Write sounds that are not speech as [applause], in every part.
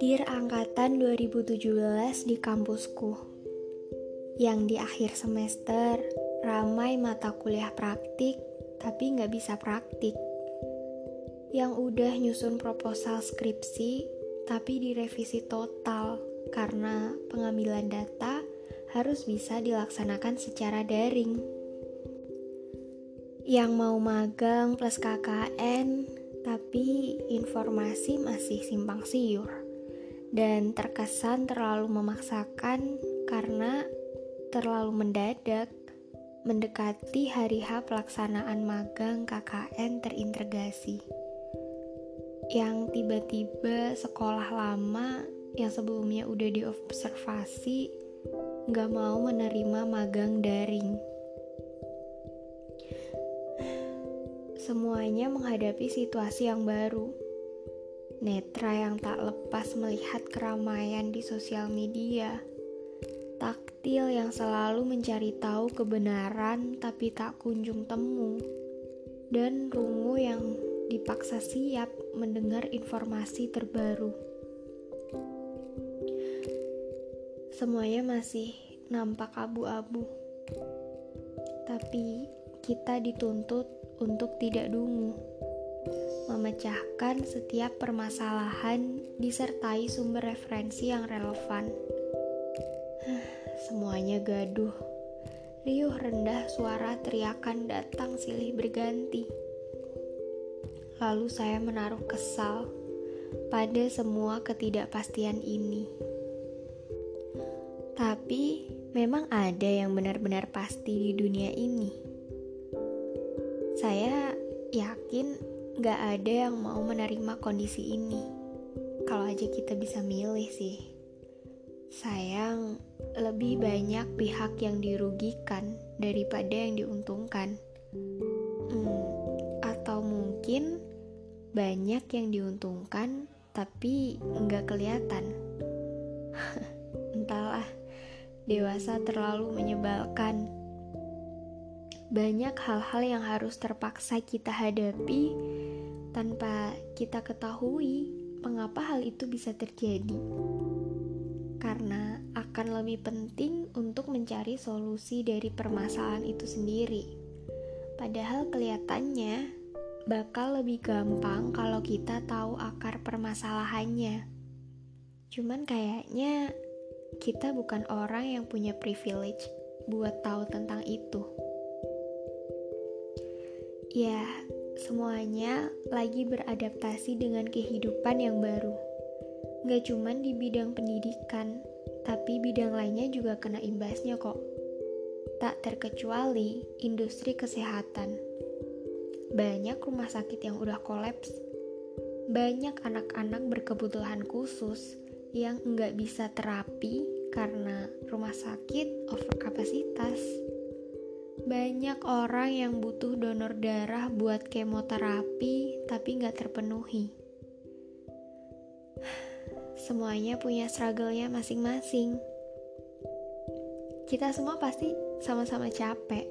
Dir Angkatan 2017 di kampusku Yang di akhir semester ramai mata kuliah praktik tapi nggak bisa praktik. Yang udah nyusun proposal skripsi tapi direvisi total karena pengambilan data harus bisa dilaksanakan secara daring Yang mau magang plus KKN tapi informasi masih simpang siur. Dan terkesan terlalu memaksakan karena terlalu mendadak mendekati hari H pelaksanaan magang KKN terintegrasi. Yang tiba-tiba sekolah lama yang sebelumnya udah diobservasi nggak mau menerima magang daring Semuanya menghadapi situasi yang baru. Netra yang tak lepas melihat keramaian di sosial media. Taktil yang selalu mencari tahu kebenaran tapi tak kunjung temu. Dan rungu yang dipaksa siap mendengar informasi terbaru. Semuanya masih nampak abu-abu. Tapi kita dituntut untuk tidak dungu, memecahkan setiap permasalahan disertai sumber referensi yang relevan. Semuanya gaduh, riuh rendah suara teriakan datang silih berganti. Lalu saya menaruh kesal pada semua ketidakpastian ini. Tapi memang ada yang benar-benar pasti di dunia ini saya yakin gak ada yang mau menerima kondisi ini. Kalau aja kita bisa milih sih. Sayang, lebih banyak pihak yang dirugikan daripada yang diuntungkan. Hmm, atau mungkin banyak yang diuntungkan tapi nggak kelihatan. [laughs] Entahlah, dewasa terlalu menyebalkan banyak hal-hal yang harus terpaksa kita hadapi tanpa kita ketahui mengapa hal itu bisa terjadi. Karena akan lebih penting untuk mencari solusi dari permasalahan itu sendiri. Padahal kelihatannya bakal lebih gampang kalau kita tahu akar permasalahannya. Cuman kayaknya kita bukan orang yang punya privilege buat tahu tentang itu. Ya, semuanya lagi beradaptasi dengan kehidupan yang baru. Gak cuman di bidang pendidikan, tapi bidang lainnya juga kena imbasnya kok. Tak terkecuali industri kesehatan. Banyak rumah sakit yang udah kolaps. Banyak anak-anak berkebutuhan khusus yang nggak bisa terapi karena rumah sakit over kapasitas. Banyak orang yang butuh donor darah buat kemoterapi tapi nggak terpenuhi. Semuanya punya struggle-nya masing-masing. Kita semua pasti sama-sama capek.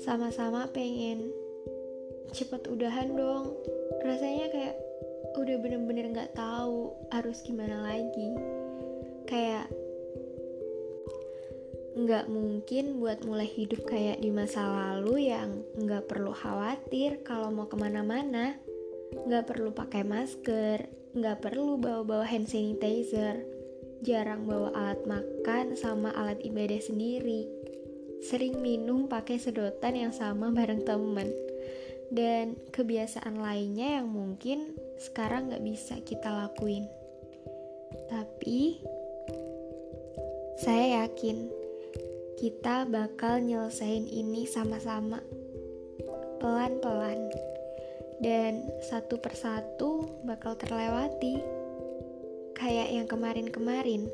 Sama-sama pengen cepet udahan dong. Rasanya kayak udah bener-bener nggak -bener tahu harus gimana lagi. Kayak nggak mungkin buat mulai hidup kayak di masa lalu yang nggak perlu khawatir kalau mau ke mana-mana, nggak perlu pakai masker, nggak perlu bawa-bawa hand sanitizer, jarang bawa alat makan sama alat ibadah sendiri, sering minum pakai sedotan yang sama bareng temen, dan kebiasaan lainnya yang mungkin sekarang nggak bisa kita lakuin. Tapi saya yakin kita bakal nyelesain ini sama-sama. Pelan-pelan. Dan satu persatu bakal terlewati. Kayak yang kemarin-kemarin.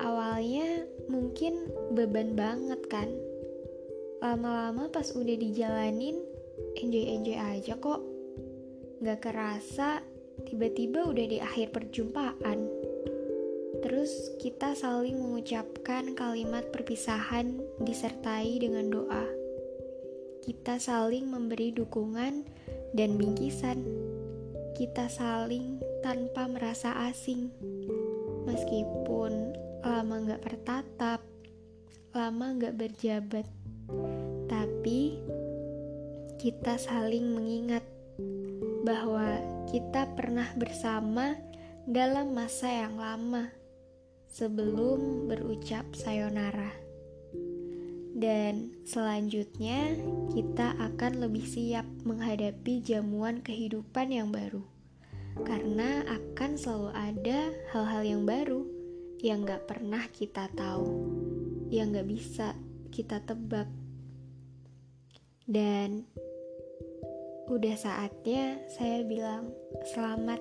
Awalnya mungkin beban banget kan. Lama-lama pas udah dijalanin enjoy-enjoy aja kok. Gak kerasa tiba-tiba udah di akhir perjumpaan Terus kita saling mengucapkan kalimat perpisahan disertai dengan doa. Kita saling memberi dukungan dan bingkisan. Kita saling tanpa merasa asing, meskipun lama gak bertatap, lama gak berjabat, tapi kita saling mengingat bahwa kita pernah bersama dalam masa yang lama sebelum berucap sayonara. Dan selanjutnya, kita akan lebih siap menghadapi jamuan kehidupan yang baru, karena akan selalu ada hal-hal yang baru yang gak pernah kita tahu, yang gak bisa kita tebak, dan udah saatnya saya bilang selamat.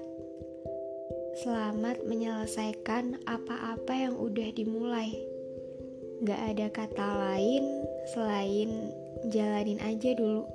Selamat menyelesaikan apa-apa yang udah dimulai. Gak ada kata lain selain jalanin aja dulu.